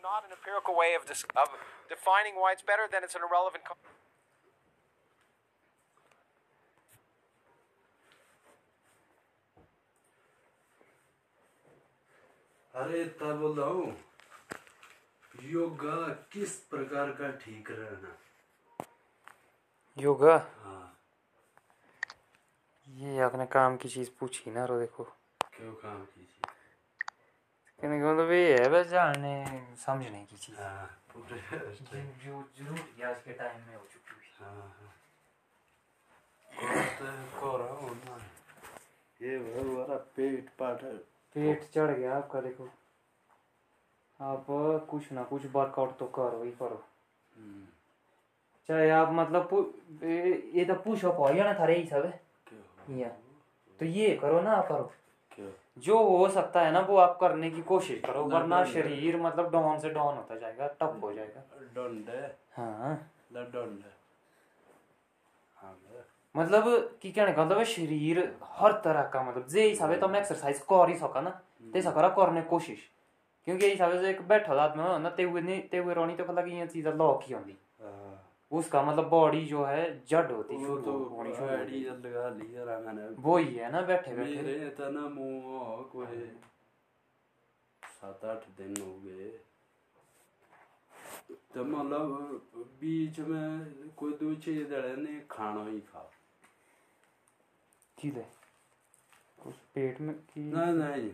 not an empirical way of, dis- of defining why it's better, then it's an irrelevant. Co- अरे तब बोलाऊ योगा किस प्रकार का ठीक रहना योगा हाँ ये आपने काम की चीज पूछी ना रो देखो क्यों काम कीजिए कहने का मतलब ये है बस जानने समझने की चीज़ हाँ पूरे जो ज़रूर आज के टाइम में हो चुकी है हाँ। हाँ तो ना ये हमारा पेट पाट पेट चढ़ गया आपका देखो। आप कुछ ना कुछ वर्कआउट तो करो ही करो। हम्म, चाहे आप मतलब पु- ये तो पुशअप हो या ना थारे है या। तो ये करो ना आप करो। जो हो सकता है ना वो आप करने की कोशिश करो वरना। शरीर मतलब डाउन से डाउन होता जाएगा टफ हो जाएगा। हाँ। हाँ। मतलब कि कहने का मतलब शरीर हर तरह का मतलब जे हिसाब से तुम एक्सरसाइज कर ही सका ना ते सकरा करने कोशिश। क्योंकि हिसाब से एक बैठा आदमी ना ते हुए नहीं ते हुए रोनी तो की ये चीज़ लॉक ही होंगी उसका मतलब बॉडी जो है जड़ होती वो तो होनी शुरू होती। लगा लिया रहा मैंने वो ही है ना बैठे बैठे। मेरे तो ना मुँह कोई। सात आठ दिन हो गए। तो मतलब बीच में कोई दो छह दड़े ने खाना ही खा। किले उस पेट में की? नहीं नहीं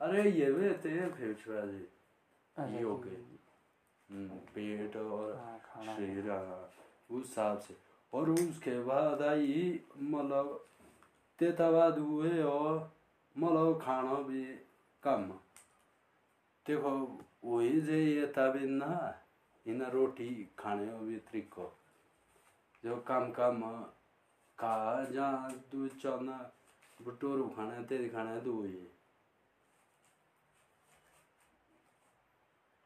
अरे ये वे ते फेफड़ा जी। ये हो गए। पेट और हाँ, शरीर हाँ, उस हिसाब से। और उसके बाद आई मतलब तेता बाद हुए और मतलब खाना भी कम। देखो वही जे ये तभी ना इन रोटी खाने भी तरीको। जो कम कम का जहाँ दूध चौना भटूरू खाने तेज खाने दो ही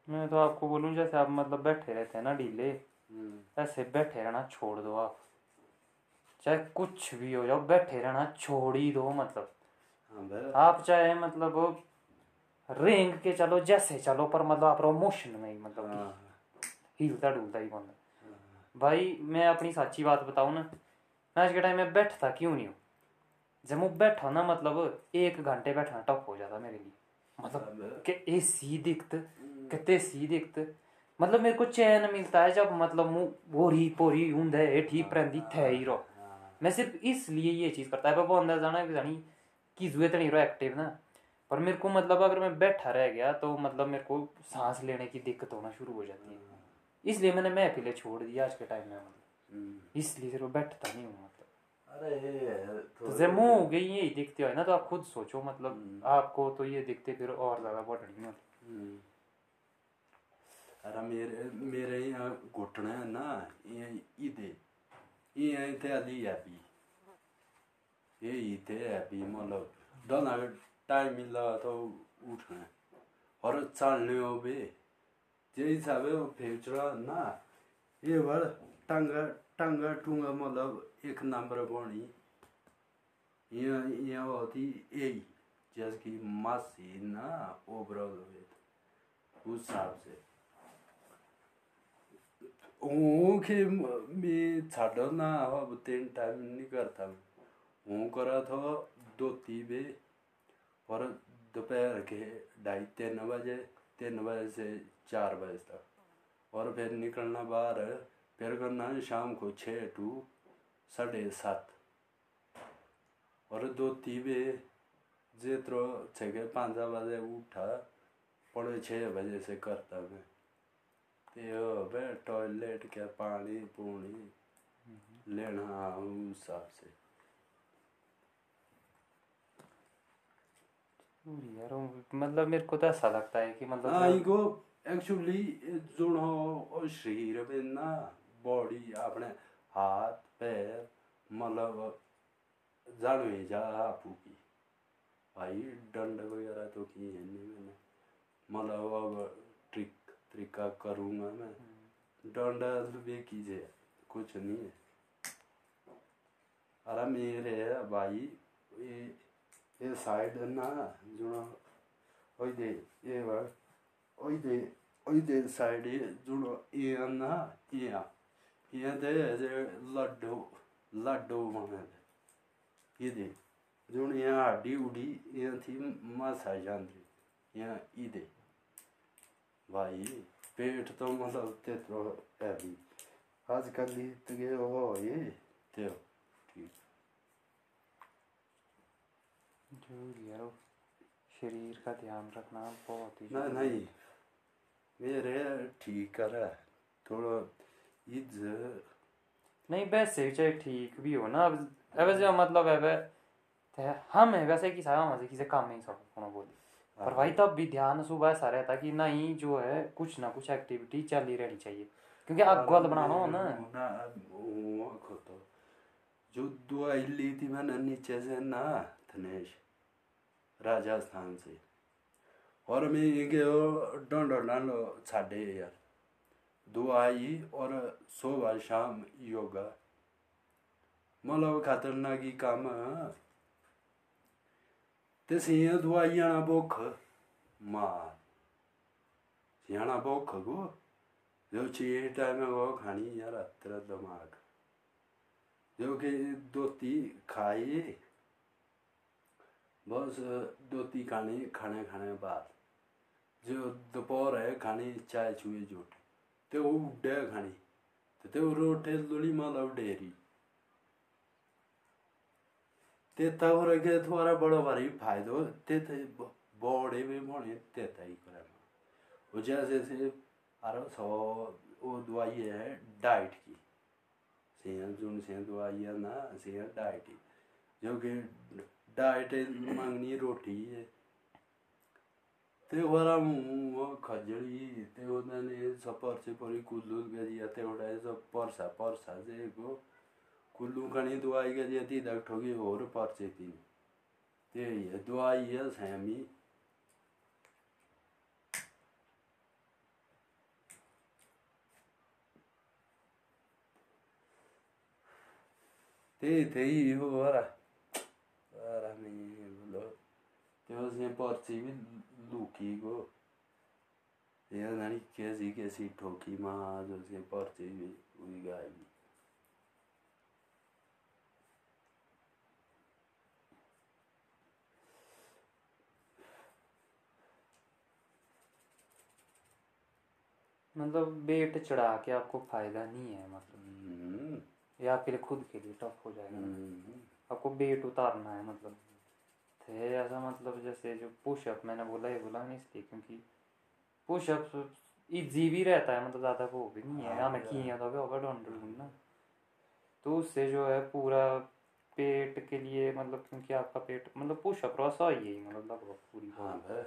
मैं तो आपको बोलूँ जैसे आप मतलब बैठे रहते हैं ना ढीले हम्म, ऐसे बैठे रहना छोड़ दो आप। चाहे कुछ भी हो जाओ बैठे रहना छोड़ ही दो मतलब। हाँ आप चाहे मतलब रेंग के चलो जैसे चलो पर मतलब आप मोशन में ही मतलब हाँ। हिलता डुलता ही बंदा भाई मैं अपनी सच्ची बात बताऊँ ना मैं आज के टाइम में बैठता क्यों नहीं हूँ? जब मैं बैठा ना मतलब एक घंटे बैठना टफ हो जाता मेरे लिए। मतलब हाँ, कि ऐसी दिक्कत कितने सी दिक्कत मतलब मेरे को चैन मिलता है जब मतलब मुँह बोरी पोरी ऊंधे हेठी परंदी थे ही रहो मैं सिर्फ़ इसलिए ये चीज़ करता है बाबा अंदर जाना कि जानी कि जुए तो नहीं रहो एक्टिव ना। पर मेरे को मतलब अगर मैं बैठा रह गया तो मतलब मेरे को सांस लेने की दिक्कत होना शुरू हो जाती है। इसलिए मैंने महफिलें छोड़ दिया आज के टाइम में मतलब। हम्म। इसलिए सिर्फ़ बैठता नहीं हूँ मतलब। अरे तो जब मुँह हो गई यही दिखते हो ना तो आप खुद सोचो मतलब। हम्म। आपको तो ये दिखते फिर और ज़्यादा बढ़नी होती। मेरे यहाँ घुटने ना इधे ये थे अली मतलब दोनों टाइम मिला तो उठना और चलने हो भी जे हिसाब फेचरा ना। ये बड़ टांगा टांगा टूँगा मतलब एक नंबर बनी यहाँ यहाँ होती यही जैसे कि मासी ना ओवरऑल उस हिसाब से। हूँ कि मैं छाड़ो ना अब तीन टाइम नहीं करता हूँ करा था दो तीबे और दोपहर के ढाई, तीन बजे तीन बजे से चार बजे तक। और फिर निकलना बाहर, फिर करना शाम को छः टू, साढ़े सात। और दो तीबे जेत्रो छ के पाँच बजे उठा, पौने छः बजे से करता मैं। बे टॉयलेट क्या पानी पूनी लेना उस से यार मतलब मेरे को तो ऐसा लगता है कि मतलब हाँ इको एक्चुअली जुड़ो शरीर में ना बॉडी अपने हाथ पैर मतलब जानो ही जा आपू की। भाई दंड वगैरह तो की है नहीं मैंने। मतलब अब तरीका करूँगा मैं। डोंडा भी कीजिए, कुछ नहीं है। अरे मेरे भाई, ये ये साइड ना जो ओई दे, ये वर दे ओई दे साइड जो ये ना ये ये दे, जे लड्डू लड्डू बने ये दे। जो यहाँ हड्डी उड़ी ये थी मसाई जानी यहाँ ई दे। भाई पेट तो मतलब त्यत्रो हेभी आजकल तुगे हो ये त्यो ठीक। जो यारो शरीर का ध्यान रखना बहुत ही ना नहीं। मेरे ठीक कर। है थोड़ा इज़ नहीं वैसे चाहे ठीक भी हो ना अब जो मतलब है हम है वैसे कि सारा मज़े किसे काम नहीं सकते कोनो बोली। पर भाई तब भी ध्यान सुबह ऐसा रहता कि नहीं जो है कुछ ना कुछ एक्टिविटी चल ही रहनी चाहिए। क्योंकि आग वाल बनाना हो ना। जो दवाई ली थी मैंने नीचे से ना धनेश राजस्थान से। और मैं ये डंडो डंडो छाड़े यार। दवाई और सुबह शाम योगा। मतलब ही काम ते सियाँ दवाइयाँ ना भुख मार सियाना भुख को जो छे टाइम वो खानी यार तेरा दिमाग जो कि दोती खाई बस दोती खानी खाने खाने बाद जो दोपहर है खानी चाय चुए जोट ते वो उड्डे खानी ते वो रोटे लोली मतलब डेरी ते तवर के थोड़ा बड़ो भारी फायदो ते ते बॉडी भी मोने ते तई करे जैसे से अरे सौ, वो दवाई है डाइट की। सेहत जो सेहत दवाई है ना, सेहत डाइट की जो कि डाइट मंगनी रोटी है। ते वाला खजड़ी ते सपर से परी सब परसा परसा से को कुल्लू कनी दवाई गजिया ती तक ठोगी और परचे तीन ये दवाई है सैमी ते ते ही हो वाला नहीं बोलो ते भी लुकी को ये कैसी कैसी ठोकी माँ जो उसने पर्ची भी हुई गाय भी मतलब वेट चढ़ा के आपको फ़ायदा नहीं है मतलब। हम्म, ये आपके लिए खुद के लिए टफ हो जाएगा। हम्म, आपको वेट उतारना है मतलब। थे ऐसा मतलब जैसे जो पुशअप मैंने बोला ये बोला नहीं इसलिए क्योंकि पुशअप इजी भी रहता है मतलब ज़्यादा वो भी नहीं है। हाँ, हमें। किए तो होगा डोंट ना। तो उससे जो है पूरा पेट के लिए मतलब क्योंकि आपका पेट मतलब पुशअप रसा ही है मतलब लगभग पूरी हाँ भाई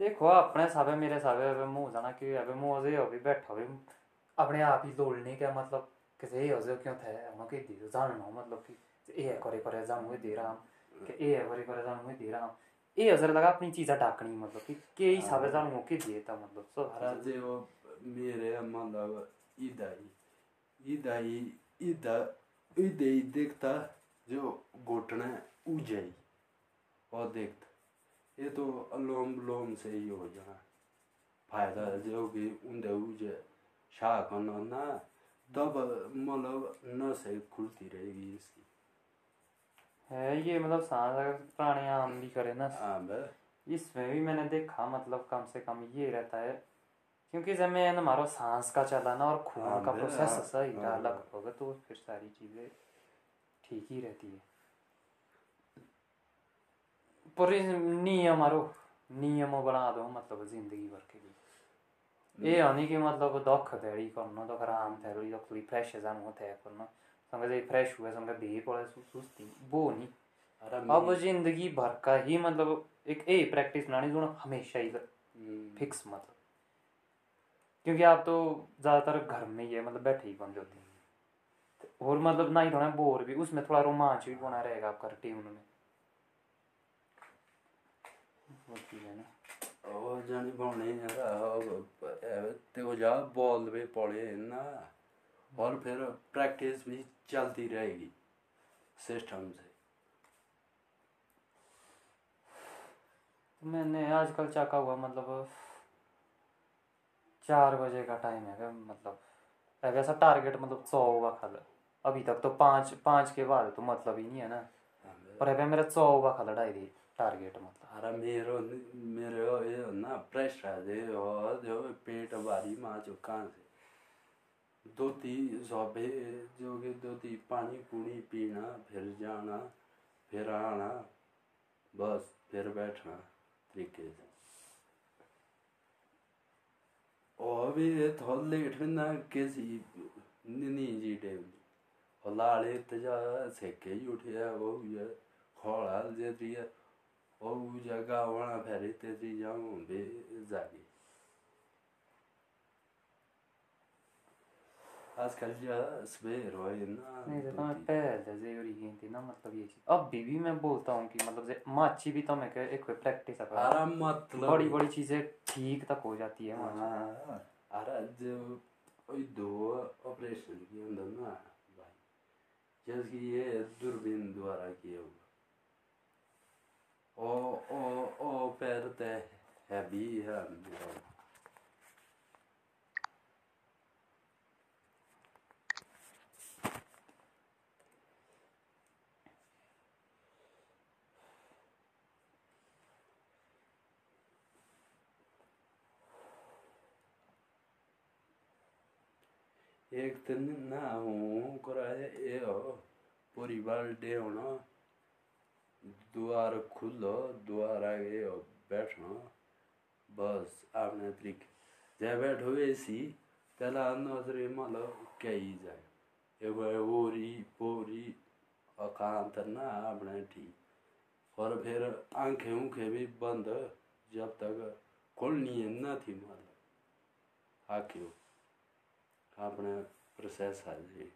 देखो अपने साबे मेरे साबे अबे मुँह जाना कि अबे मुँह से अभी बैठा हुए अपने आप ही दौड़ने का मतलब किसे ये हो क्यों थे? हम के दे जानना मतलब कि ये करे करे जान हुए दे रहा कि ये करे करे जान हुए दे रहा ये हजर लगा अपनी चीज़ा डाकनी मतलब कि के हिसाबे जान हो के देता मतलब सब राजे वो मेरे मतलब इदाई इदाई इदा इदाई देखता जो घुटना उजाई और देखता। ये तो अलोम विलोम से ही हो जाना। फ़ायदा जो कि उन्दे उजे शाह करना ना तब मतलब नसें खुलती रहेगी इसकी। है ये मतलब सांस अगर प्राणायाम भी करे ना हाँ इसमें भी मैंने देखा मतलब कम से कम ये रहता है। क्योंकि जब मैं हमारा सांस का चलाना और खून हाँ, का प्रोसेस हाँ, सही अलग। होगा तो फिर सारी चीज़ें ठीक ही रहती है। पर नियम आरो नियम बना दो मतलब ज़िंदगी भर के लिए। ये नहीं कि मतलब दुख दैड़ी करना तो आराम तो थोड़ी फ्रेश जान होता है करना। संगे फ्रेश हुए संगे बे पड़े सुस्ती वो नहीं अब ज़िंदगी भर का ही मतलब एक ए प्रैक्टिस बनानी जो हमेशा ही हम्म, फिक्स मतलब। क्योंकि आप तो ज़्यादातर घर में ही है मतलब बैठे ही बन जाते हैं? और मतलब ना ही थोड़ा बोर भी उसमें थोड़ा रोमांच भी बना रहेगा आपका रूटीन में। बॉल पे पड़े ना और फिर प्रैक्टिस भी चलती रहेगी सिस्टम से। मैंने आजकल चाका हुआ मतलब चार बजे का टाइम है मतलब। वैसा टारगेट मतलब सौ हुआ खल। अभी तक तो पाँच पाँच के बाद तो मतलब ही नहीं है ना। पर अभी मेरा सौ हुआ खल डायरी टारगेट मतलब। अरे मेरो मेरो ये ना प्रेशर दे हो जो पेट भारी माँ जो कहाँ से दो तीन सौबे जो कि दो तीन पानी पूनी पीना, फिर जाना, फिर आना, बस, फिर बैठना, तरीके से। और भी थोड़ा लेट में ना, किसी नी जी टेम और लाले तजा सेके ही उठे वो ये खोला जे और आजकल जो सवेर हो ना। नहीं तो मैं पहले थी ना मतलब ये चीज़। अभी भी मैं बोलता हूँ कि मतलब जे माची भी तो मैं कह एक प्रैक्टिस है आराम मतलब बड़ी बड़ी चीज़ें ठीक तक हो जाती है हाँ अरे जो वही दो ऑपरेशन किए अंदर ना भाई। जैसे कि ये दूरबीन द्वारा किए हुआ ओ ओ ओ पैर तय है भी है एक दिन ना हूँ, कराए ये हो, पूरी बाल्टी होना। द्वार खुलो द्वार आगे हो बैठना बस, आपने तरीके। जब बैठो ऐसी नजरे मतलब कही जाए। एक बार ओरी पोरी अकांत ना अपने ठीक और फिर आँखें उंखें भी बंद, जब तक खोलनी न थी मतलब आँखें अपने प्रोसेस आ जाए।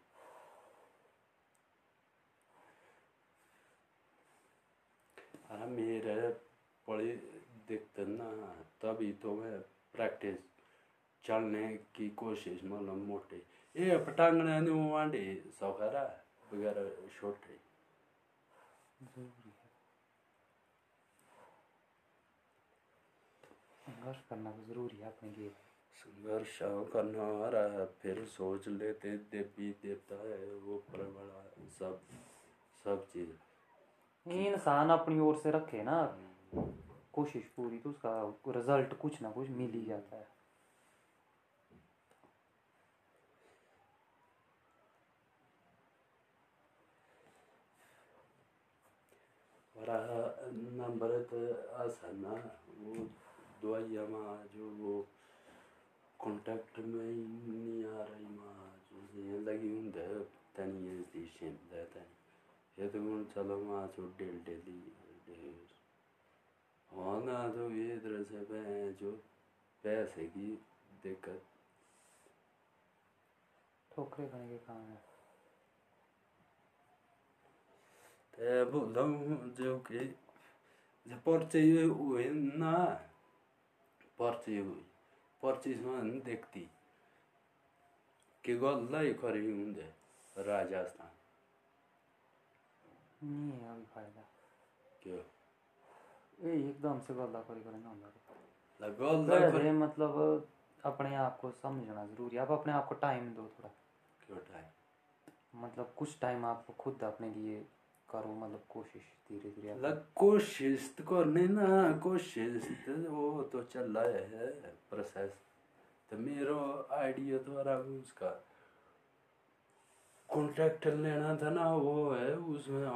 दिक्कत ना तभी तो मैं प्रैक्टिस चलने की कोशिश मतलब मोटे। ये पटांगने नु वांडे सौखरा बगैर छोटे। संघर्ष करना तो ज़रूरी है अपने लिए। संघर्ष करना आ रहा है फिर सोच लेते देवी देवता है वो सब सब चीज़। इंसान अपनी ओर से रखे ना। कोशिश पूरी तो उसका रिज़ल्ट कुछ ना कुछ मिल ही जाता है। नंबर तो ना, वो माँ जो वो कॉन्टैक्ट में ही नहीं आ रही माँ जो ये लगी होंगे तनी ये दी शिंदा तनी ये तो कौन चलो माँ जो डेल डेली डेल हाँ ना तो ये जो पैसे की दिक्कत। ठोकरे खाने के काम है। ते जो कि जो पर्चे ना हुई देखती। कि गल्लै खरी हुँदै राजस्थान। नहीं है अभी फ़ायदा क्यों? ये एकदम से गल्ला करी करे ना ला गल्लै मतलब अपने आप को समझना ज़रूरी है। आप अपने आप को टाइम दो थोड़ा। क्यों टाइम मतलब कुछ टाइम आप खुद अपने लिए करो मतलब कोशिश धीरे धीरे आप- ला कोशिश तो करने ना कोशिश तो वो तो चल रहा है प्रोसेस तो मेरो आइडिया द्वारा उसका। कॉन्टैक्ट लेना था ना, वो है उसमें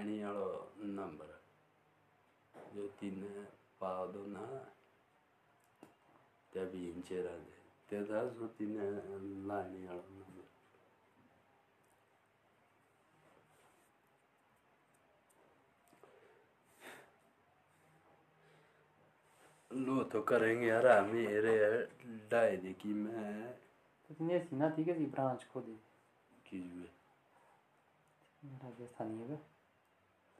ही वाला नंबर जो तीन पा दो ना त्या बीनचे राजे त्याचा जो तीन लाईन वाला नंबर लो तो करेंगे यार मेरे डाय देखी मैं। तो तुमने ऐसी ना थी कैसी ब्रांच खोदी राजस्थानी है?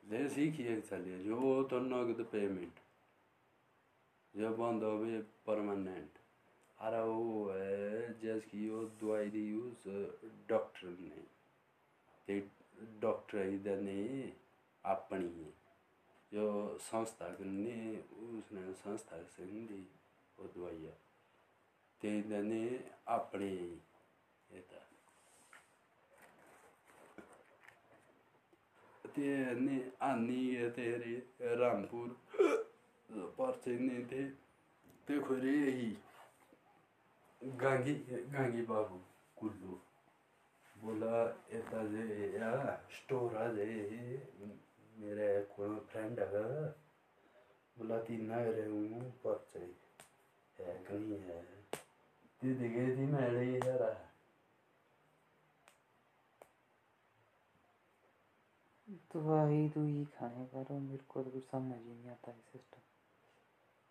ले सीखिए चलिए जो तो नगद पेमेंट जो बंद हो परमानेंट अरे वो है जैसे कि वो दवाई दी उस डॉक्टर ने ते डॉक्टर इधर ने अपनी जो संस्था उसने संस्था से दी वो दवाइयाँ ते ने अपनी ये था ते ने आनी है तेरे रामपुर पर्चे ने थे ते खुरे ही गांगी गांगी बाबू कुल्लू बोला ऐसा जे या स्टोर आ जे मेरे कोई फ्रेंड है बोला तीन रहे हूँ पर्चे है कि नहीं है दीदी गई थी मैं नहीं है रहा दवाई तो ही खाने और मेरे को तो समझ ही नहीं आता है सिस्टम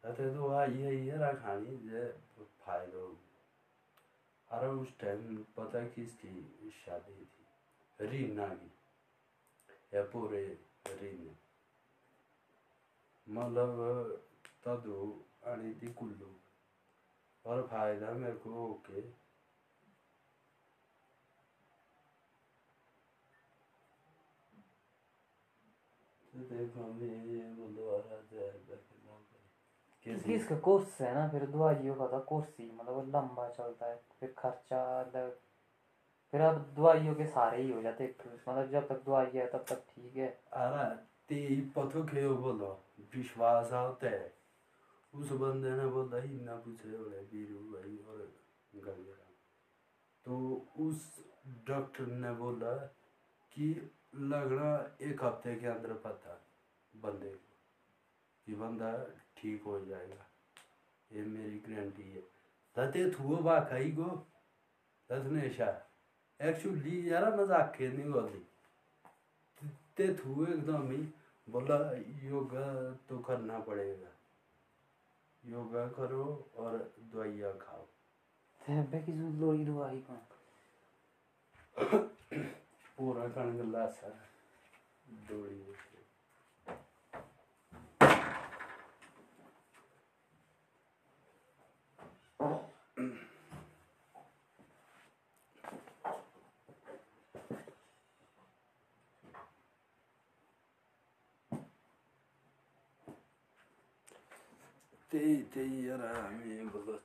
अरे तो आ ये ये रहा खानी जे फ़ायदा अरे उस टाइम पता किसकी शादी थी? रीना की। या पूरे रीना मतलब तदू आनी थी? कुल्लू और फ़ायदा मेरे को ओके देखो मैं ये है कैसे इसका कोर्स है ना फिर दवाइयों का था कोर्स ही मतलब वो लंबा चलता है फिर खर्चा अलग फिर अब दवाइयों के सारे ही हो जाते मतलब जब तक दवाई है तब तक ठीक है। अरे ते पतो के बोलो विश्वास आता है। उस बंदे ने बोला ही ना पूछे बोले बीरू भाई और गंगा। तो उस डॉक्टर ने बोला कि लगना एक हफ़्ते के अंदर पता बंदे को कि बंदा ठीक हो जाएगा। ये मेरी गारंटी है। तते थुओ बा खाई गो तसने शा एक्चुअली यार मज़ाक के नहीं गोली ते थू एकदम ही बोला योगा तो करना पड़ेगा। योगा करो और दवाइयाँ खाओ। बे की लोई दवाई का पूरा कण गला सा दौड़ी उठे। ते ते यार आम्ही बोलत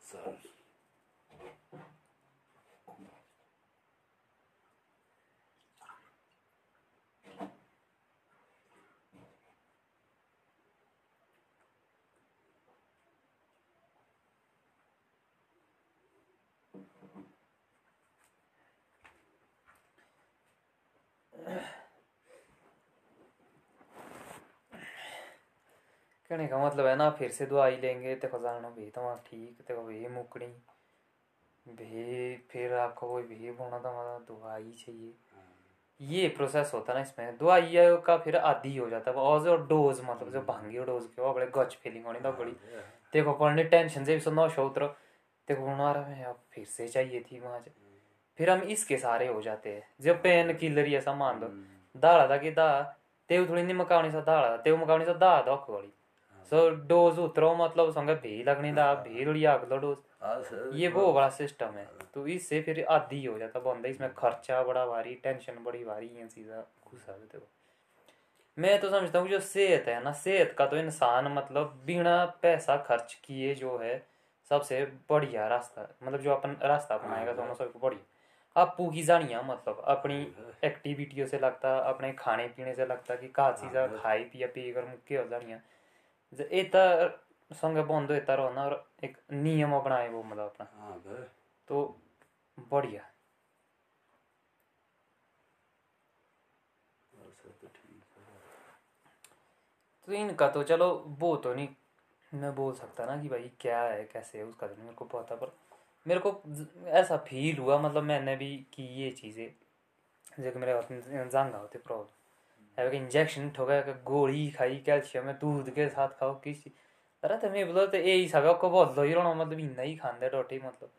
कहने का मतलब है ना फिर से दवाई लेंगे देखो जानो भी तो ठीक देखो भी मुकनी। भी फिर आपको कोई भी होना तो मतलब दवाई चाहिए। ये प्रोसेस होता है ना इसमें दवाई का फिर आदि हो जाता है और जो डोज मतलब जो भांगी डोज के वो बड़े गच फीलिंग होनी तो बड़ी। देखो पढ़ने टेंशन से भी सुनो शो उतरो देखो हमारा में अब फिर से चाहिए थी वहाँ फिर हम इसके सारे हो जाते हैं जो पेन किलर ये सब मान दो दाड़ा था कि दा तेव थोड़ी नहीं मकावनी सा दाड़ा तेव मकावनी सा दा दो वाली। सो डोज उतरो मतलब संगे भी लगनी दा भी थोड़ी आग लो डोज। ये वो बड़ा सिस्टम है। तो इससे फिर आदि हो जाता बंदा इसमें खर्चा बड़ा भारी टेंशन बड़ी भारी ये चीज़ा घुसा हो मैं तो समझता हूँ जो सेहत है ना सेहत का तो इंसान मतलब बिना पैसा खर्च किए जो है सबसे बढ़िया रास्ता मतलब जो अपन रास्ता बनाएगा दोनों सबको बढ़िया। आपू की जानिया मतलब अपनी एक्टिविटियों से लगता अपने खाने पीने से लगता कि का चीज़ा खाई पिया पी कर मुक्के हो जानिया। एता संगे बंद होता रहना और एक नियम अपनाए वो मतलब अपना। हाँ तो बढ़िया। तो तो इनका तो चलो वो तो नहीं मैं बोल सकता ना कि भाई क्या है कैसे है उसका तो नहीं मेरे को पता पर मेरे को ऐसा फील हुआ मतलब मैंने भी की ये चीज़ें जैसे मेरे हाथ जांगा होते प्रॉब्लम है इंजेक्शन ठोका कि गोली खाई कैल्शियम में दूध के साथ खाओ किस अरे तो मैं बोला तो यही सब आपको बहुत ही रहना मतलब इतना ही खाते रोटी मतलब।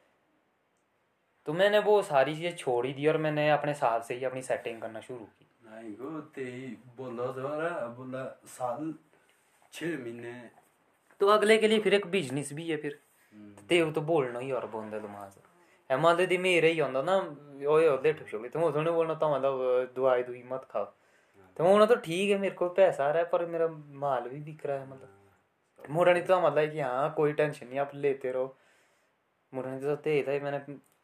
तो मैंने वो सारी चीज़ें छोड़ ही दी और मैंने अपने हिसाब से ही अपनी सेटिंग करना शुरू की। नहीं गो ते ही बोला तो बोला साल छः महीने। तो अगले के लिए फिर एक बिज़नेस भी है फिर। ते वो तो बोलना ही और बंदे दिमाग से। दी मेरे ही होंदा ना ओए ओदे ठुशो तुम थोड़े बोलना तो मतलब दवाई दुई मत खाओ। तो होना तो ठीक है मेरे को पैसा आ रहा है पर मेरा माल भी बिक रहा है मतलब। मोड़ा नहीं तो मतलब है कि हाँ कोई टेंशन नहीं आप लेते रहो मोड़ा नहीं तो ते था मैंने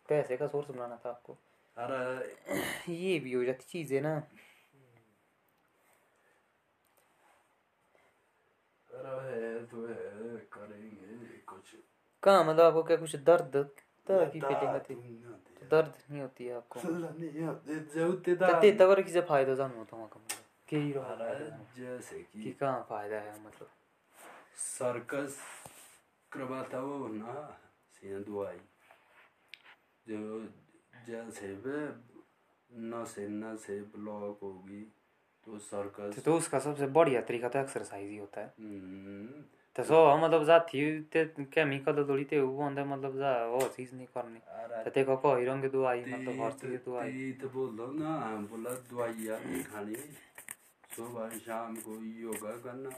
पैसे का सोर्स बनाना था आपको। अरे ये भी हो जाती चीज़ें ना। तो कहाँ मतलब आपको क्या कुछ दर्द? दर्द की फीलिंग दर्द नहीं होती है आपको? नहीं आते जाऊ ते तो दा ते फ़ायदा जानो होता वहाँ का के ही रहो अरे जैसे कि कि कहाँ फ़ायदा है मतलब? सर्कस करवाता वो ना सेंदुआई जो जैसे वे नसे नसे ब्लॉक होगी तो सर्कस तो उसका सबसे बढ़िया तरीका तो एक्सरसाइज ही होता है। हम्म, तो सो मतलब जाती ते केमिकल थोड़ी ते वो होंदा मतलब जा और चीज़ नहीं करनी। अरे तो देखो कोई रंग दवाई मतलब हर चीज़ दवाई तीत बोलो ना बोला दवाइयाँ नहीं खानी। सुबह शाम को योगा करना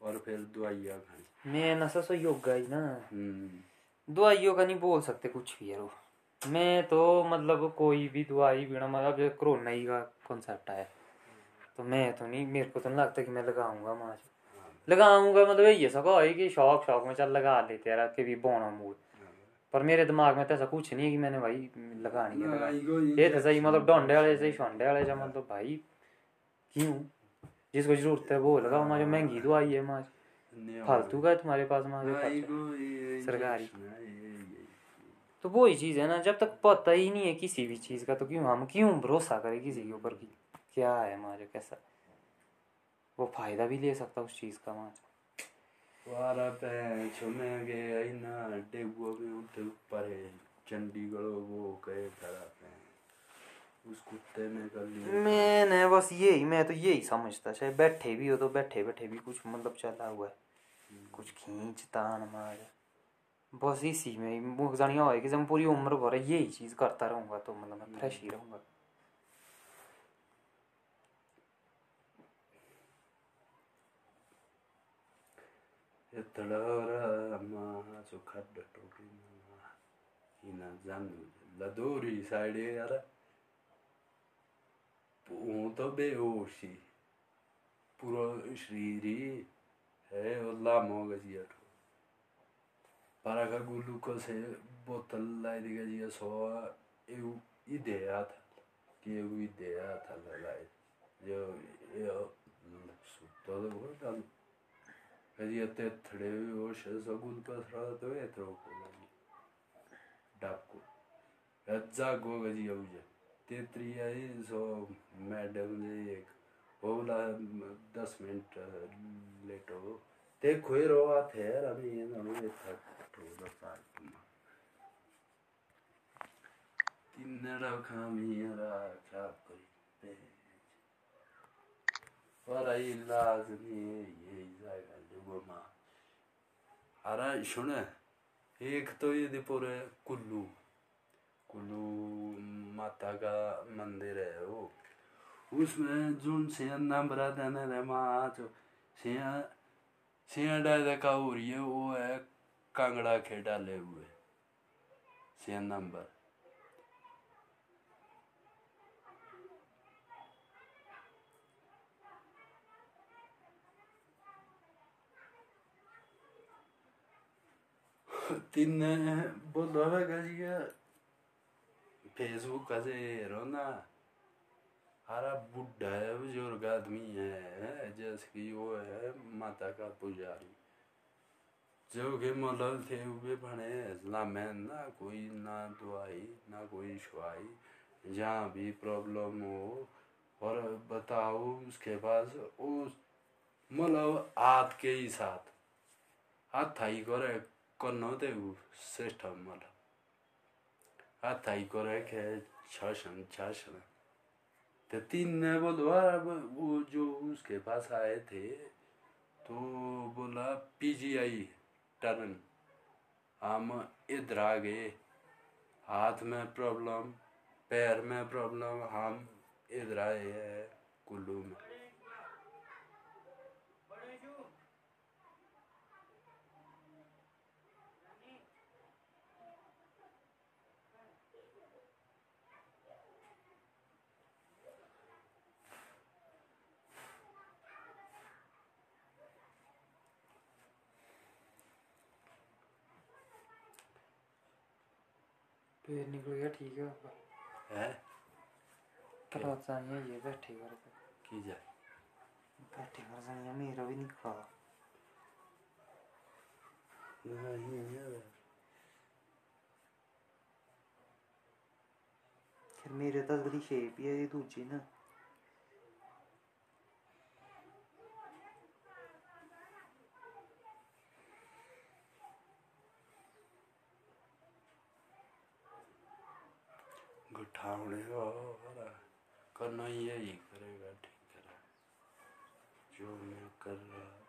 और फिर दवाइयाँ खानी। मैं ना सो योगा ही ना। हम्म। दवाइयों का नहीं बोल सकते कुछ भी यारो मैं तो मतलब कोई भी दवाई बिना मतलब जो कोरोना ही का कॉन्सेप्ट आया। तो मैं तो नहीं मेरे को तो नहीं लगता कि मैं लगाऊँगा माज लगाऊँगा मतलब यही है सको है कि शौक शौक में चल लगा लेते यार कि भी बोना मूड। पर मेरे दिमाग में तो ऐसा कुछ नहीं है कि मैंने भाई लगानी है लगानी। ये तो सही मतलब डोंडे वाले से शोंडे वाले मतलब भाई क्यों? जिसको ज़रूरत है वो लगाओ माज महँगी दवाई है माज फालतू का है तुम्हारे पास खर्चा। सरकारी। तो वो ही चीज़ है ना जब तक पता ही नहीं है किसी भी चीज़ का तो क्यों हम क्यों भरोसा करें किसी के ऊपर कि क्या है हमारे कैसा? वो फ़ायदा भी ले सकता उस चीज़ का हमारा। वारा पे छुमे गए ना डेगुआ भी उठे ऊपर है चंडीगढ़ वो गए खड़ा पे उस कुत्ते ने कर लिया। मैंने बस यही मैं तो यही समझता चाहे बैठे भी हो तो बैठे बैठे भी कुछ मतलब चला हुआ है। कुछ खींच तान मार। बस इसी में मुख जानिया होए कि जब पूरी उम्र भर यही चीज़ करता रहूँगा तो मतलब मैं फ्रेश ही रहूँगा। Etrara ma so ara punto beoshi puro shriri है और लामो गजिया ठो para का गुल्लू को से बोतल लाई दी गजिया सो एउ ideया था कि एउ ideया था लाई जो यो सुतो तो वो डाल Gazia te treu și să gul pe stradă e treu cu lagi. Dacu. Gazza go gazia uja. Te tria e so madam ने एक, वो बोला, दस मिनट लेट हो। ते खोई रहा थे अभी ये ये तो दस तीन रखा मेरा क्या कोई पे और आई लाजमी ये सुन, एक तो ये पूरे कुल्लू। कुल्लू माता का मंदिर है वो। उसमें जुन सिंह नंबरा देने रे माँ, जो सिंह सिंह डाले का हो रही है, वो है कांगड़ा के डाले हुए। सिंह नंबर। तीन बोलो है। गजिया फेसबुक का से हेरो ना हरा बुढ़ा है, बुज़ुर्ग आदमी है जैसे कि वो है माता का पुजारी। जो कि मतलब थे हुए बने लामे ना कोई ना दुआई, ना कोई शवाई जहाँ भी प्रॉब्लम हो। और बताओ उसके पास, उस मतलब हाथ के ही साथ। हाथ थाई करे ते उ श्रेष्ठ मतलब करे के शासन शासन तीन ने बोला अब वो जो उसके पास आए थे तो बोला पीजीआई टर्न हम इधर आ गए हाथ में प्रॉब्लम पैर में प्रॉब्लम हम इधर आए हैं कुल्लू में पेड़ निकल गया ठीक है है? तो चाहिए ये बैठे कर की जाए बैठे कर मेरा भी निकला नहीं फिर मेरे तो अगली शेप ही है दूजी ना। घुटावने और करना यही करेगा, ठीक करेगा। जो मैं कर रहा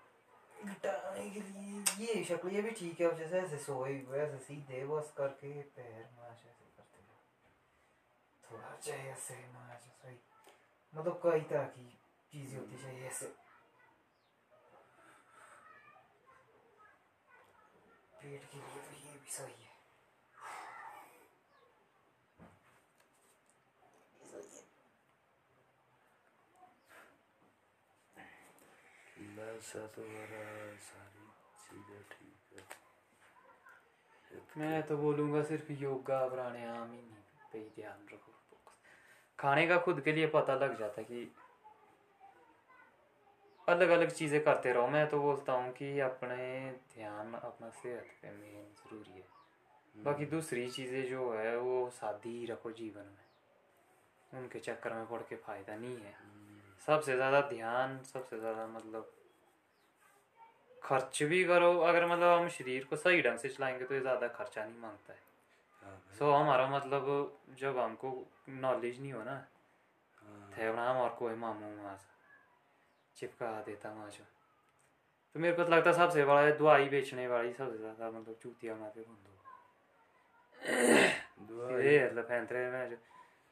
घटाने के लिए ये शक्ल, ये भी ठीक है, अब जैसे ऐसे सोए हुए, ऐसे सीधे बस करके पैर माश ऐसे करते हैं। थोड़ा चाहिए ऐसे माश सही मतलब कई तरह की चीज़ें होती चाहिए ऐसे। पेट के लिए तो ये भी सही है ये सही है वैसा तो सारी चीज़ें ठीक है। मैं तो बोलूँगा सिर्फ़ योगा प्राणायाम ही नहीं पे ही ध्यान रखो खाने का खुद के लिए पता लग जाता है कि अलग अलग चीज़ें करते रहो। मैं तो बोलता हूँ कि अपने ध्यान अपना सेहत पे मेन ज़रूरी है। बाकी दूसरी चीज़ें जो है वो सादी ही रखो जीवन में। उनके चक्कर में पड़ के फ़ायदा नहीं है। सबसे ज़्यादा ध्यान सबसे ज़्यादा मतलब खर्च भी करो अगर मतलब हम शरीर को सही ढंग से चलाएँगे तो ये ज़्यादा खर्चा नहीं माँगता है। हाँ सो हमारा मतलब जब हमको नॉलेज नहीं हो ना थे हम और कोई मामू वहाँ से चिपका देता वहाँ से। तो मेरे को तो लगता सबसे बड़ा है दवाई बेचने वाली सबसे ज़्यादा मतलब चूतिया माँ पे बंद हो ये मतलब फैंतरे में जो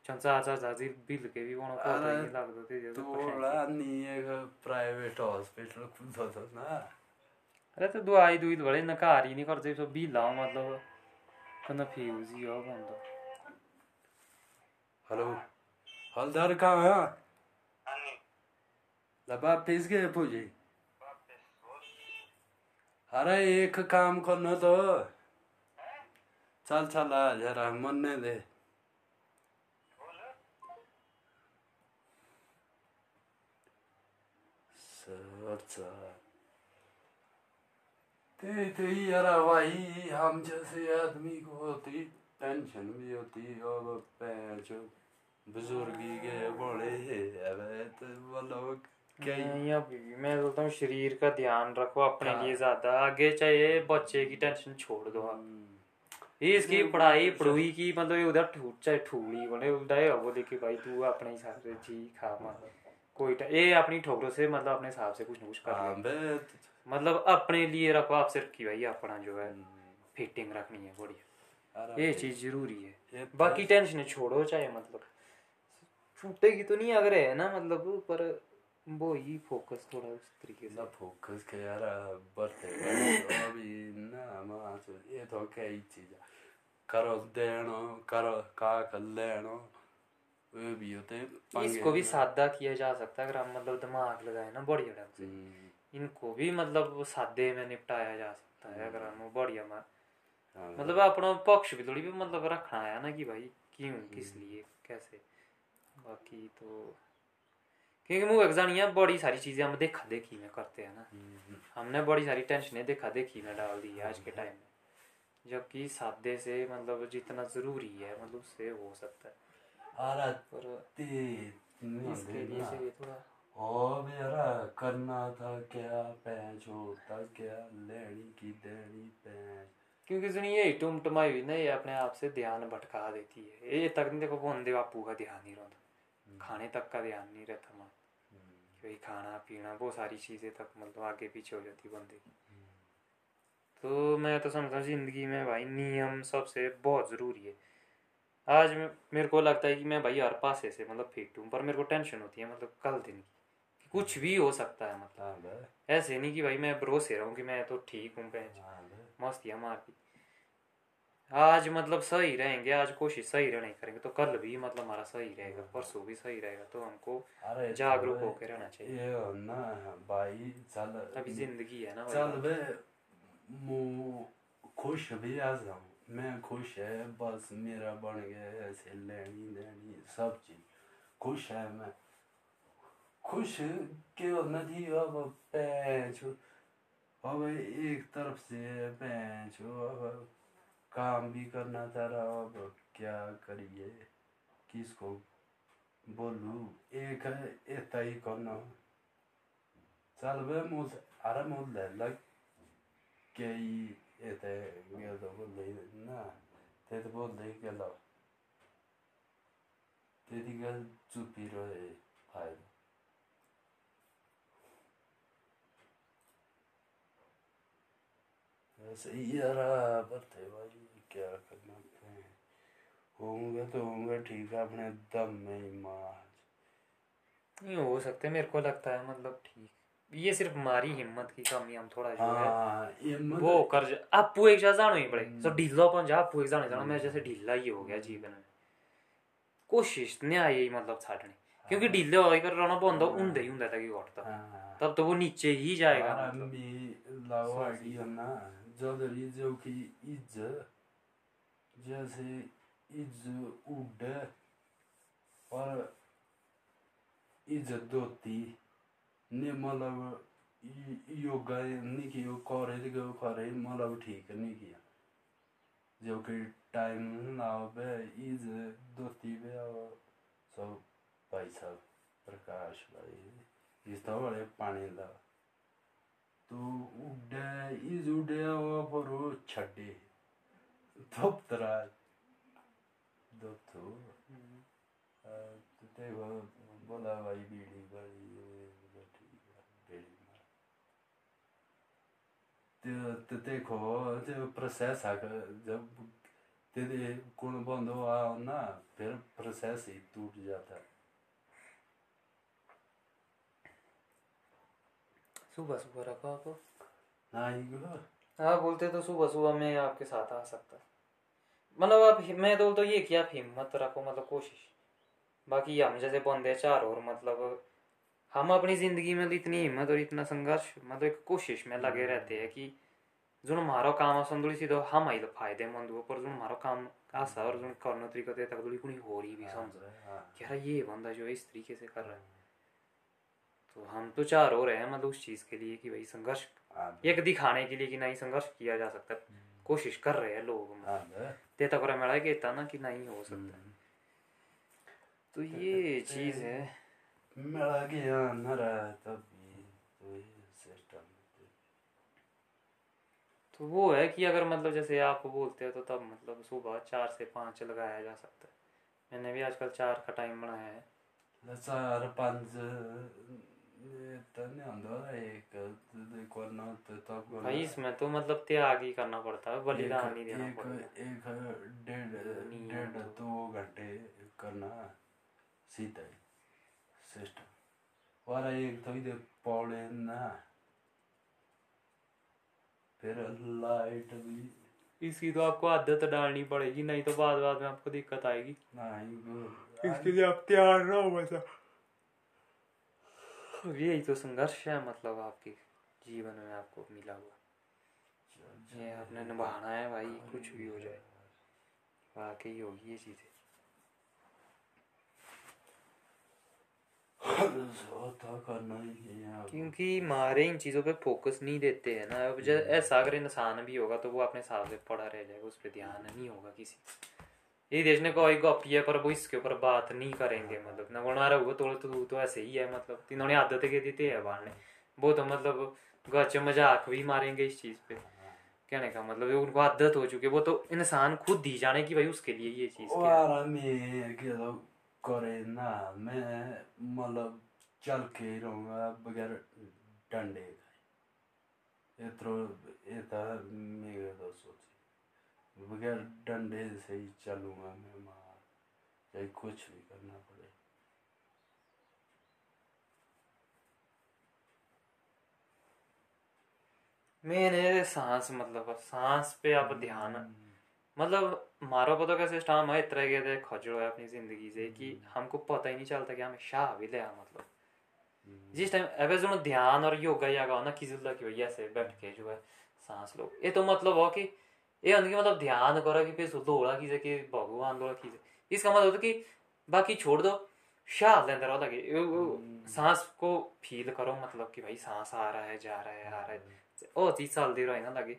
चंचा आचा चाची बिल के भी वहाँ पता नहीं लगता जैसे थोड़ा नहीं है प्राइवेट हॉस्पिटल खुद होता ना। अरे तो दवाई दुई बड़े नकार ही नहीं करते सब बिल आओ मतलब। कन्फ्यूज़ ही हो बंदा। हेलो हलदार कहाँ है? लबा पीस गए पूजी? अरे एक काम करना तो। चल चल आ जरा मरने दे। अच्छा ते तो यार हम जैसे आदमी को होती टेंशन भी होती और पैंचो बुजुर्गी के बड़े अब तो मैं बोलता हूँ शरीर का ध्यान रखो अपने हाँ। लिए ज़्यादा। आगे चाहिए बच्चे की टेंशन छोड़ दो आप। हम्म, ये इसकी पढ़ाई पढ़ुई की मतलब ये उधर ठूट चाहे ठूली बने उल्टा वो देखी भाई तू अपने हिसाब से जी खा मत। कोई ये अपनी ठोकरों से मतलब अपने हिसाब से कुछ ना कुछ कर हाँ मतलब अपने लिए रखो आप सिर्फ़ की भाई अपना जो है फिटिंग रखनी है बढ़िया ये चीज़। ज़रूरी है। तो- बाकी टेंशन छोड़ो चाहे मतलब। छूटेगी तो नहीं अगर है ना मतलब पर वो ही फोकस थोड़ा उस तरीके से। ना फोकस के यार बढ़ते अभी ना माँ ये तो कई चीज़ करो देनो करो का कर लेनो। वो भी होते हैं इसको भी। सादा किया जा सकता है अगर हम मतलब दिमाग लगाए ना बढ़िया ढंग से। हम्म, इनको भी मतलब सादे में निपटाया जा सकता है अगर हम बढ़िया मा- हाँ, मतलब अपना पक्ष भी थोड़ी भी मतलब रखना है ना कि भाई क्यों किस लिए कैसे? बाकी तो क्योंकि मुँह एग्जानिया बड़ी सारी चीज़ें हम देखा देखी में करते हैं ना। हम्म, हमने बड़ी सारी टेंशनें देखा देखी में डाल दी है आज के टाइम में। जबकि सादे से मतलब जितना ज़रूरी है मतलब उससे हो सकता है। इसके लिए थोड़ा ओ मेरा करना था क्या पैंच होता क्या लेनी की देनी पैंच। क्योंकि सुनिए टुम टुमाई हुई ना ये अपने आप से ध्यान भटका देती है। ये तक नहीं देखो बंदे बापू का ध्यान नहीं रहता खाने तक का ध्यान नहीं रहता माँ। कोई खाना पीना वो सारी चीज़ें तक मतलब आगे पीछे हो जाती बंदे की। तो मैं तो समझता हूँ ज़िंदगी में भाई नियम सबसे बहुत ज़रूरी है। आज मेरे को लगता है कि मैं भाई हर पासे से मतलब फिट हूँ पर मेरे को टेंशन होती है मतलब कल दिन कि। कुछ भी हो सकता है मतलब। हाँ ऐसे नहीं कि भाई मैं भरोसे रहूँ कि मैं तो ठीक हूँ पहन हाँ बे मस्तियाँ मारती आज मतलब सही रहेंगे आज कोशिश सही रहने करेंगे तो कल भी मतलब हमारा सही रहेगा परसों भी सही रहेगा तो हमको जागरूक चल होके रहना चाहिए। ये ना भाई चल। अभी ज़िंदगी है ना चल बे मु खुश भी आ जाऊँ। मैं खुश है बस मेरा बन गया ऐसे लेनी देनी सब चीज़। खुश है मैं। खुश क्यों नहीं अब पैंचो, अब एक तरफ़ से पैंचो, अब काम भी करना था रहा अब क्या करिए? किसको बोलू? एक है ही करना चल बे, मुझ, अरे मुझ लग केही यता गेलो बोल्दैन त्यही त बोल्दै गेलो त्यतिकै चुपिरहे फाइदा बराबर थे भाई क्या करना है होंगे तो होंगे ठीक है अपने दम में ही मार। नहीं हो सकते मेरे को लगता है मतलब ठीक। ये सिर्फ़ हमारी हिम्मत की कमी हम थोड़ा जो है। हाँ वो कर ज- आपू एक जात जानो ही पड़े। तो ढीला पन जा आपू एक जानो जानो मैं जैसे ढीला ही हो गया जीवन में। कोशिश नहीं आई मतलब छाटने क्योंकि ढीले हो कर रहना बंद उंदे ही उंदे तक ही घटता। हाँ। तब तो वो नीचे ही जाएगा मतलब। Jodari o que Idza, जैसे इज़ उड और इज़्ज़त दोती ने मतलब इ- योगा नहीं किया करे तो करे मतलब ठीक नहीं किया जो कि टाइम ना बे इज़ दोती बे और सब भाई साहब प्रकाश भाई इस तो बड़े पानी ला तो उड्डे इज़ उड्डे परो छड्डे। धोप्तरा दोथो त्यही भयो बोला भाइ बिडी बढी बिडी त्यो त्यो देखो त्यो प्रोसेस आएको जब त्यति गुण बंद हुआ ना, फिर प्रोसेस ही टूट जाता। सुबह सुबह रखो आपको हाँ बोलते तो सुबह सुबह मैं आपके साथ आ सकता। मतलब आप मैं तो तो ये कि आप हिम्मत रखो मतलब कोशिश। बाकी हम जैसे बंदे चार और मतलब हम अपनी ज़िंदगी में इतनी हिम्मत और इतना संघर्ष मतलब एक कोशिश में लगे रहते हैं कि जो हमारा काम आसान थोड़ी सी तो हम आई तो फ़ायदेमंद हो पर जो हमारा काम आशा और जो करने तरीका देता थोड़ी कुछ हो रही भी समझ। हाँ। कि यार ये बंदा जो है इस तरीके से कर रहा है। तो हम तो चार हो रहे हैं मतलब उस चीज़ के लिए कि भाई संघर्ष एक दिखाने के लिए कि नहीं संघर्ष किया जा सकता। है कोशिश कर रहे हैं लोग हाँ देता को मेरा कहता ना कि नहीं हो सकता। तो ये चीज़ है। मेरा गया न रहा तभी तो सिस्टम तो वो है कि अगर मतलब जैसे आप बोलते हो तो तब मतलब सुबह चार से पाँच लगाया जा सकता है। मैंने भी आजकल चार का टाइम बनाया है। चार पाँच तो नहीं एक करना तो तब करना। भाई इसमें तो मतलब त्याग ही करना पड़ता है बलिदान नहीं देना एक पड़ता एक डेढ़ डेढ़ दो घंटे करना सीधा ही सिस्टम और एक तो इधर पौड़े ना। फिर लाइट भी। इसकी तो आपको आदत डालनी पड़ेगी नहीं तो बाद बाद में आपको दिक्कत आएगी। नहीं इसके लिए आप तैयार ना हो वैसा यही तो संघर्ष है मतलब आपके जीवन में आपको मिला हुआ। ये आपने निभाना है भाई, कुछ भी हो जाए। वाकई होगी ये चीज़ें। अब। क्योंकि मारे इन चीज़ों पे फोकस नहीं देते हैं ना। अब जब ऐसा अगर इंसान भी होगा तो वो अपने हिसाब से पड़ा रह जाएगा, उस पर ध्यान नहीं होगा किसी ये देश ने कोई गॉपी है पर वो इसके ऊपर बात नहीं करेंगे मतलब ना बना रहा तो तो तू ऐसे ही है मतलब इन्होंने आदत के देते है बाहर ने वो तो मतलब गच मज़ाक भी मारेंगे इस चीज़ पे कहने का मतलब ये उनको आदत हो चुकी है वो तो इंसान खुद ही जाने की भाई उसके लिए ये चीज़ के करे ना मैं मतलब चल के रहूँगा बगैर डंडे इतरो इता मेरे तो सोची बगैर डंडे से ही चलूँगा मैं मार। चाहे कुछ भी करना पड़े। मैंने सांस मतलब सांस पे आप ध्यान मतलब मारो पता कैसे सिस्टम है इतना के थे खजड़ो है अपनी ज़िंदगी से कि हमको पता ही नहीं चलता कि हमें शाह भी लिया मतलब। जिस टाइम अगर जो ध्यान और योगा यागा हो ना किसी की हो ऐसे बैठ के जो है सांस लो। ये तो मतलब हो कि ये होने की मतलब ध्यान करो कि पे सुधोड़ा की कि भगवान दोड़ा की इसका मतलब होता कि बाकी छोड़ दो शाह लेंदर वो- वो सांस को फील करो मतलब कि भाई सांस आ रहा है जा रहा है आ रहा है ओ चीज़ चलती रहे ना लगे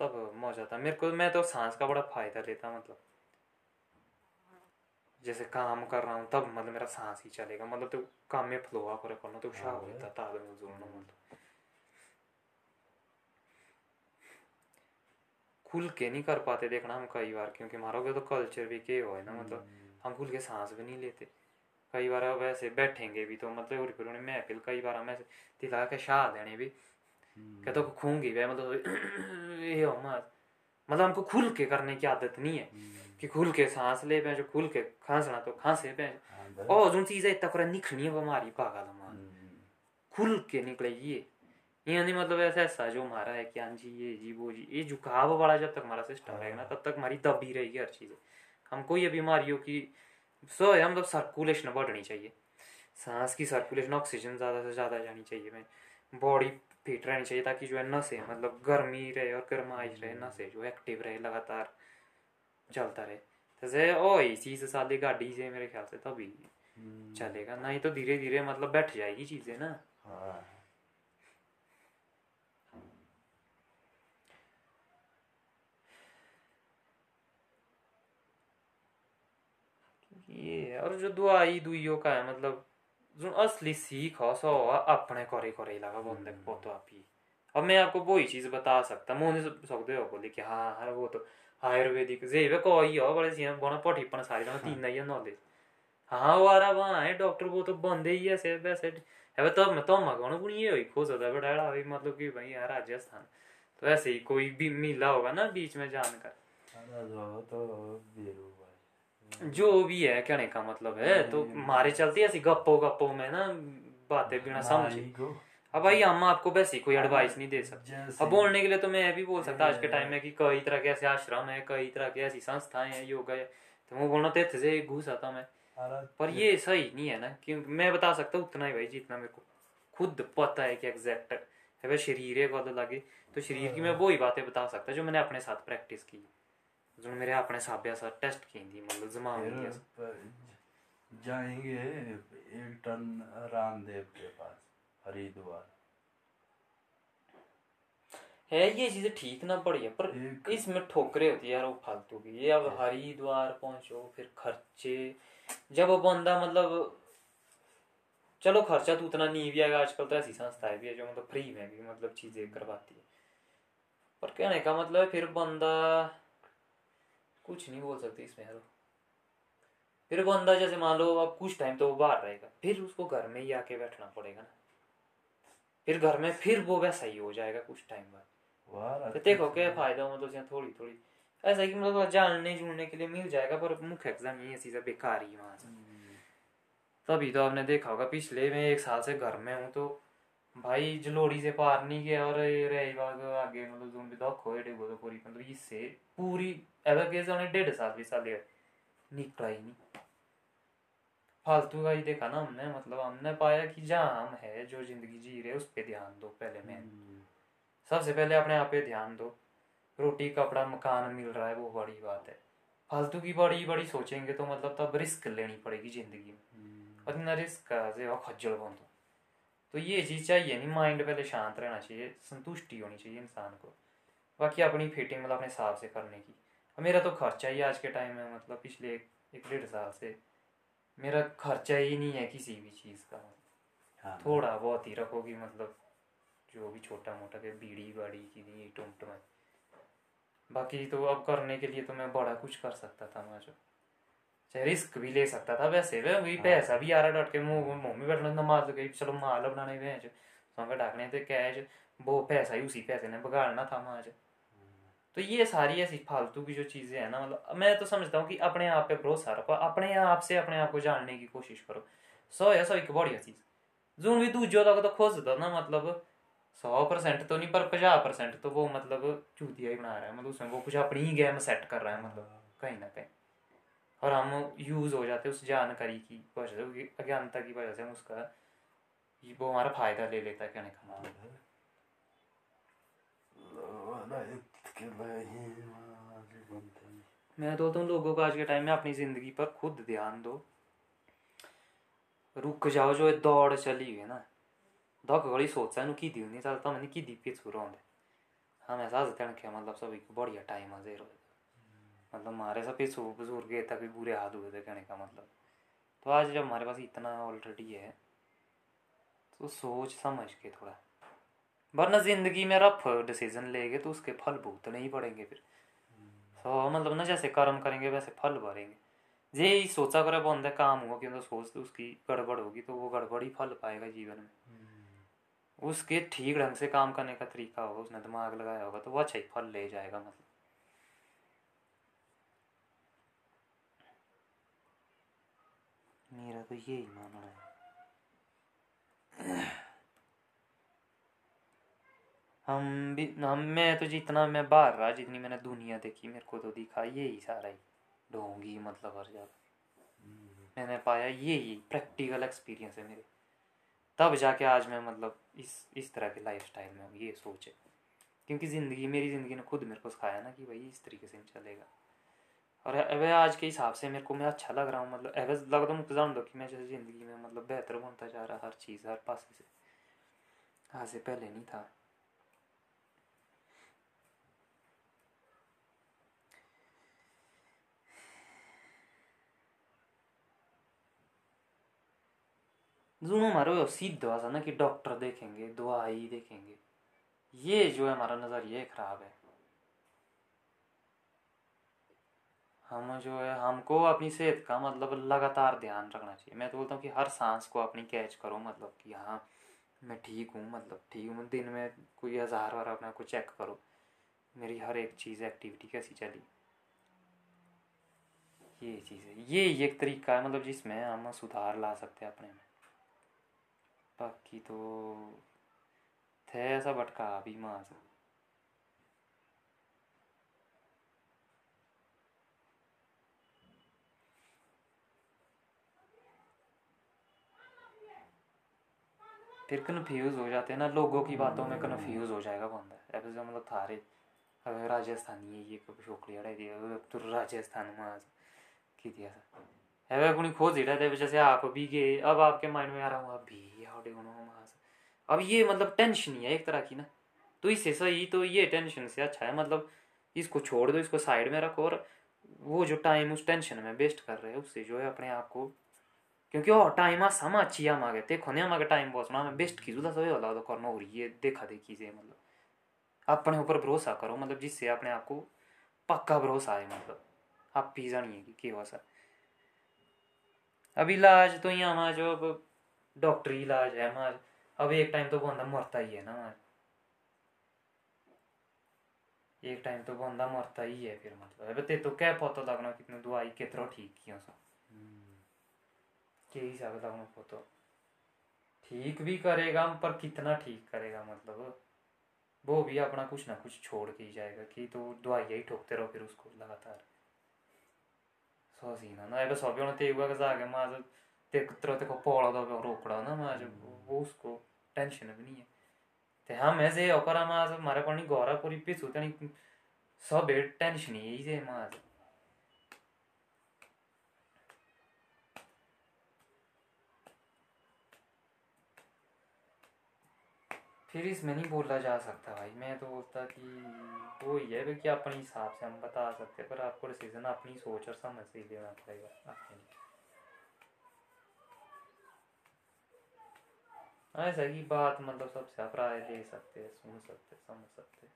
तब मज़ा आता मेरे को मैं तो सांस का बड़ा फ़ायदा लेता मतलब जैसे काम कर रहा हूँ तब मतलब मेरा सांस ही चलेगा मतलब तो काम में फ्लो करे करना तो शाह होता था आदमी जोड़ना मतलब खुल के नहीं कर पाते देखना हम कई बार क्योंकि हमारा तो कल्चर भी के हो है ना मतलब हम खुल के सांस भी नहीं लेते। कई बार अब ऐसे बैठेंगे भी तो मतलब और फिर उन्हें महफिल कई बार हम ऐसे दिला के शाह देने भी क्या तो खूँगी वे मतलब ये हो मत। मतलब हमको खुल के करने की आदत नहीं है कि खुल के सांस ले पे जो खुल के खांसना तो खांसे पे ओ जो चीज़ है इतना निखनी है वो हमारी पागल हमारी। खुल के निकले ये। ये नहीं मतलब ऐसा ऐसा जो हमारा है कि हाँ जी ये जी वो जी ये झुकाव वाला जब तक हमारा सिस्टम रहेगा ना तब तक हमारी दबी रहेगी हर चीज़। हमको ये बीमारियों की सो है मतलब सर्कुलेशन बढ़नी चाहिए। सांस की सर्कुलेशन ऑक्सीजन ज़्यादा से ज़्यादा जानी चाहिए मैं बॉडी फिट रहनी चाहिए ताकि जो है नसें मतलब गर्मी रहे और गर्माइश रहे नसें जो एक्टिव रहे लगातार चलता रहे। जैसे ओ इसी से साले गाड़ी से मेरे ख्याल से तभी चलेगा नहीं तो धीरे धीरे मतलब बैठ जाएगी चीज़ें ना हाँ ये और जो दुआई दुइयों का है मतलब जो असली सीख हो सो हो अपने करे करे लगा बंदे को तो आप ही। अब मैं आपको वही चीज़ बता सकता मुझे सकते हो बोले कि हाँ हाँ वो तो आयुर्वेदिक जे वे कोई हो बड़े सी बना पटी पन सारी ना तीन ही नॉलेज हाँ वो आ रहा वहाँ है डॉक्टर वो तो बंदे ही ऐसे वैसे है तो मैं तो मगाना पुणी ये हुई खो सकता बेटा मतलब कि भाई यार राजस्थान तो ऐसे ही कोई भी मिला होगा ना बीच में जानकर। तो जो भी है कहने का मतलब है तो मारे चलती ऐसी गप्पो गप्पो में ना बातें बिना समझे। अब भाई हम आपको वैसे कोई एडवाइस नहीं दे सकते। अब बोलने के लिए तो मैं भी बोल सकता आज के टाइम में कि कई तरह के ऐसे आश्रम है कई तरह की ऐसी संस्थाएँ हैं योगा है तो वो बोलना तो इतने से घुस आता मैं पर ये सही नहीं है ना क्योंकि मैं बता सकता हूँ उतना ही भाई जितना मेरे को खुद पता है कि एग्जैक्ट है। भाई शरीर है बहुत लगे तो शरीर की मैं वो ही बातें बता सकता जो मैंने अपने साथ प्रैक्टिस की। जो मेरे अपने साथ साथ टेस्ट की थी मतलब जमा जाएँगे एक टन रामदेव के पास हरिद्वार। है ये चीज़ें ठीक ना बढ़िया पर इसमें ठोकरे होती है यार वो फालतू की। ये अब हरिद्वार पहुंचो फिर खर्चे। जब वो बंदा मतलब चलो खर्चा तो उतना नहीं भी आएगा आजकल तो ऐसी संस्थाएँ भी है जो मतलब फ्री में भी मतलब चीज़ें करवाती है। पर कहने का मतलब है फिर बंदा कुछ नहीं बोल सकते इसमें यार। फिर बंदा जैसे मान लो अब कुछ टाइम तो वो बाहर रहेगा। फिर उसको घर में ही आके बैठना पड़ेगा ना। फिर घर में फिर वो वैसा ही हो जाएगा कुछ टाइम बाद। तो देखो क्या फ़ायदा हो मतलब यहाँ थोड़ी थोड़ी ऐसा कि मतलब जानने जुड़ने के लिए मिल जाएगा पर मुख्य एग्ज़ाम ये चीज़ें बेकार ही वहाँ से। तभी तो आपने देखा होगा पिछले में एक साल से घर में हूँ तो भाई जलोड़ी से पार नहीं गया और रही बाग आगे मतलब जो भी दुख हो एडे तो पूरी मतलब इससे पूरी एवर केस उन्हें डेढ़ साल भी साल हुए, निकला ही नहीं। फालतू का ही देखा ना हमने मतलब हमने पाया कि जहाँ हम है जो ज़िंदगी जी रहे उस पर ध्यान दो पहले मैं सबसे पहले अपने आप पे ध्यान दो। रोटी कपड़ा मकान मिल रहा है वो बड़ी बात है। फालतू की बड़ी बड़ी सोचेंगे तो मतलब तब रिस्क लेनी पड़ेगी ज़िंदगी में। और इतना रिस्क से और खज्जल बंद तो ये चीज़ चाहिए नहीं माइंड पहले शांत रहना चाहिए संतुष्टि होनी चाहिए इंसान को। बाकी अपनी फिटिंग मतलब अपने हिसाब से करने की। अब मेरा तो खर्चा ही आज के टाइम में मतलब पिछले एक डेढ़ साल से मेरा खर्चा ही नहीं है किसी भी चीज़ का। हाँ थोड़ा बहुत ही रखोगी मतलब जो भी छोटा मोटा के बीड़ी बाड़ी की दी टुमट में बाकी तो अब करने के लिए तो मैं बड़ा कुछ कर सकता था मैं जो चाहे रिस्क भी ले सकता था वैसे वे वही पैसा भी आ रहा डट के मुँह मुँह बैठना नमाज़ गई चलो माल बनाने वे संग डाकने थे कैश वो पैसा ही उसी पैसे ने बिगाड़ना था माज तो ये सारी ऐसी फालतू की जो चीज़ें हैं ना मतलब मैं तो समझता हूँ कि अपने आप पे भरोसा रखो अपने आप से अपने आप को जानने की कोशिश करो। सौ या सौ एक बढ़िया चीज़। जो भी दूजो तक तो खोज दो ना मतलब सौ परसेंट तो नहीं पर पचास परसेंट तो वो मतलब चूतिया ही बना रहा है मतलब उसमें वो कुछ अपनी ही गेम सेट कर रहा है मतलब कहीं ना कहीं। और हम यूज़ हो जाते उस जानकारी की वजह से अज्ञानता की वजह से हम उसका वो हमारा फ़ायदा ले लेता है कहने का gevär मैं तो हूँ लोगों को आज के टाइम में अपनी ज़िंदगी पर खुद ध्यान दो। रुक जाओ जो दौड़ चली हुई है ना। दौड़ घड़ी सोचा नु की दी नहीं चलता मैंने की दी पिछू रौंदे हम ऐसा हँसते हैं मतलब सभी को बढ़िया टाइम आ जेरो मतलब हमारे सब पिछू बुज़ुर्ग गए तक भी बुरे हाथ हुए थे कहने का मतलब। तो आज जब हमारे पास इतना ऑलरेडी है तो सोच समझ के थोड़ा। वरना ज़िंदगी में रफ डिसीज़न लेंगे तो उसके फल भुगतने ही पड़ेंगे फिर। तो मतलब ना जैसे कर्म करेंगे वैसे फल भरेंगे। जे ही सोचा करे बंदा काम हुआ कि सोच तो उसकी गड़बड़ होगी तो वो गड़बड़ ही फल पाएगा जीवन में। उसके ठीक ढंग से काम करने का तरीका होगा उसने दिमाग लगाया होगा तो वो अच्छा ही फल ले जाएगा मतलब। तो यही मानना है। हम भी, हम, मैं तो जितना, मैं बाहर रहा, जितनी मैंने दुनिया देखी, मेरे को तो दिखा यही सारा ही ढोंगी मतलब हर जगह मैंने पाया यही प्रैक्टिकल एक्सपीरियंस है मेरे। तब जाके आज मैं मतलब इस इस तरह के लाइफ स्टाइल में हूँ, ये सोचे। क्योंकि ज़िंदगी, मेरी ज़िंदगी ने खुद मेरे को सिखाया ना कि भाई इस तरीके से चलेगा। और अबे आज के हिसाब से मेरे को, मैं अच्छा लग रहा हूँ मतलब अबे लगता मुझे जान दो कि मैं जैसे ज़िंदगी में मतलब बेहतर बनता जा रहा हर चीज़, हर पास से। आज से पहले नहीं था। जो हमारे वो सिद्ध हुआ ना कि डॉक्टर देखेंगे, दवाई देखेंगे। ये जो है हमारा नज़रिया खराब है। हम जो है, हमको अपनी सेहत का मतलब लगातार ध्यान रखना चाहिए। मैं तो बोलता हूँ कि हर सांस को अपनी कैच करो मतलब कि हाँ मैं ठीक हूँ मतलब ठीक हूँ दिन में कोई हज़ार बार अपने को चेक करो। मेरी हर एक चीज़ एक्टिविटी कैसी चली? ये चीज़ है। ये एक तरीका है मतलब जिसमें हम सुधार ला सकते हैं अपने में। बाकी तो थे ऐसा भटका अभी माँ फिर कन्फ्यूज़ हो जाते हैं ना लोगों की बातों में कन्फ्यूज़ हो जाएगा बंदा। ऐसे जो मतलब थारे अगर राजस्थानी है ये कभी छोकरी अड़ाई दिया तो राजस्थान में आज की दिया था। है कुछ खोज ही रहते जैसे आप भी गए अब आपके माइंड में आ रहा हूँ आप भी आओगे अब ये मतलब टेंशन ही है एक तरह की ना। तो इससे सही तो ये टेंशन से अच्छा है मतलब इसको छोड़ दो इसको साइड में रखो और वो जो टाइम उस टेंशन में वेस्ट कर रहे हैं उससे जो है अपने आप को क्योंकि और टाइम आ समा हम आगे देखो नहीं हमारे टाइम पहुँचना हमें बेस्ट की जुदा सभी वाला तो करना हो रही है देखा देखी से मतलब अपने ऊपर भरोसा करो मतलब जिससे अपने आप को पक्का भरोसा आए मतलब आप पी जानिए कि क्या सर अब इलाज तो यहाँ हमारा जो अब डॉक्टरी इलाज है हमारा अब एक टाइम तो बंदा मरता ही है ना एक टाइम तो बंदा मरता ही है फिर मतलब अब ते तो क्या पता लगना कितने दवाई कितना ठीक किया सब के हिसाब से लगना पता ठीक भी करेगा पर कितना ठीक करेगा मतलब? वो भी अपना कुछ ना कुछ छोड़ के ही जाएगा कि तो दवाइयाँ ही ठोकते रहो फिर उसको लगातार। सो सीना ना। अब सब ते हुआ जाके माज ते तरह तेको पौड़ा दो रोकड़ा ना माज वो उसको टेंशन भी नहीं है। ते हम ऐसे ओकरा माज मारे पड़ी गौरा पूरी पिछू तनी सब टेंशन ही से माज फिर इसमें नहीं बोला जा सकता भाई। मैं तो बोलता कि वो ही है कि अपने हिसाब से हम बता सकते हैं, पर आपको डिसीज़न अपनी सोच और समझ से ही लेना पड़ेगा अपने ऐसा की बात मतलब सबसे आप राय ले सकते हैं, सुन सकते समझ सकते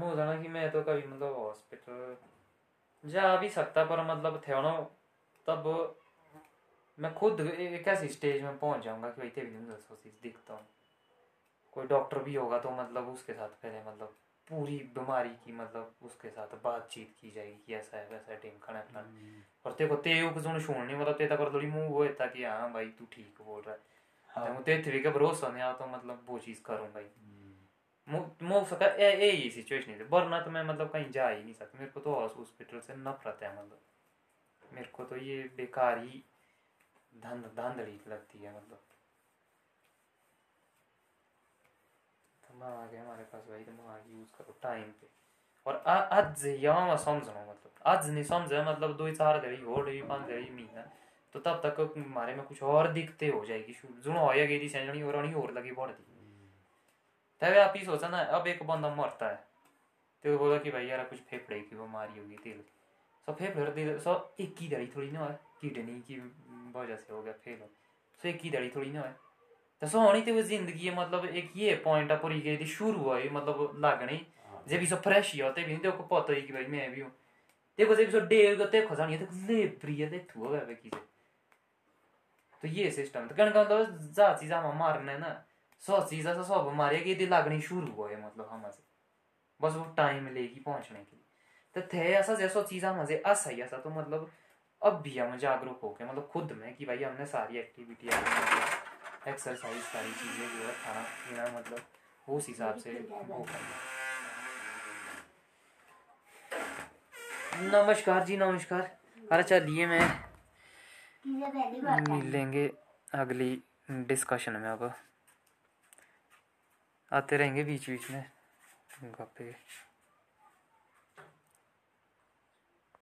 समझ जाना कि मैं तो कभी मतलब हॉस्पिटल जा भी सकता पर मतलब थे ना तब मैं खुद एक ऐसी स्टेज में पहुँच जाऊँगा कि भाई तेरी चीज़ दिखता हूँ। कोई डॉक्टर भी होगा तो मतलब उसके साथ पहले मतलब पूरी बीमारी की मतलब उसके साथ बातचीत की जाएगी कि ऐसा है वैसा है टीम खाना खाना और तेरे को सुन सुन नहीं मतलब तेरा पर थोड़ी मुँह वो होता कि हाँ भाई तू ठीक बोल रहा है। हाँ। तेरे भी का भरोसा नहीं आ तो मतलब वो चीज़ करूँ भाई। मो ए सिचुएशन है वरना तो मैं मतलब कहीं जा ही नहीं सकता मेरे को तो हॉस्पिटल से नफरत है मतलब मेरे को तो ये बेकार ही धंध धांधली लगती है मतलब तो आ गया हमारे पास भाई तो आ यूज़ करो टाइम पे और आज यहाँ मैं समझ रहा मतलब आज नहीं समझा मतलब दो चार घड़ी हो रही पाँच घड़ी महीना तो तब तक हमारे में कुछ और दिक्कतें हो जाएगी जुनो होया गई थी सैनी और नहीं और लगी बढ़ती तब आप ही सोचा ना अब एक बंदा मरता है तो बोला कि भाई यार कुछ फेफड़े की बीमारी होगी तेल। सब फेफड़े दिल सब एक ही दड़ी थोड़ी ना है किडनी की वजह से हो गया फेल। हो सो एक ही दड़ी थोड़ी ना है तो सो होनी वो ज़िंदगी मतलब एक ये पॉइंट पूरी गई थी शुरू हुआ मतलब लागनी। जे भी सब फ्रेश ही होते भी देखो पता ही कि भाई मैं भी हूँ। देखो जब सो डेव को देखो जानी तो ले प्रिय देख गया की तो ये सिस्टम तो कहने का मतलब जा चीज़ हम मारने ना। सौ चीज़ ऐसा सब मारे कि ये लागनी शुरू हो है मतलब हम से बस वो टाइम लेगी पहुँचने के लिए। तो थे ऐसा जैसा चीज़ हम से ऐसा ही ऐसा तो मतलब अब भी हम जागरूक हो गए मतलब खुद में कि भाई हमने सारी एक्टिविटी एक्सरसाइज सारी चीज़ें जो है खाना पीना मतलब उस हिसाब से वो करना नमस्कार जी नमस्कार। अरे चलिए मैं मिलेंगे अगली डिस्कशन में अब। आते रहेंगे बीच बीच में। गप्पे।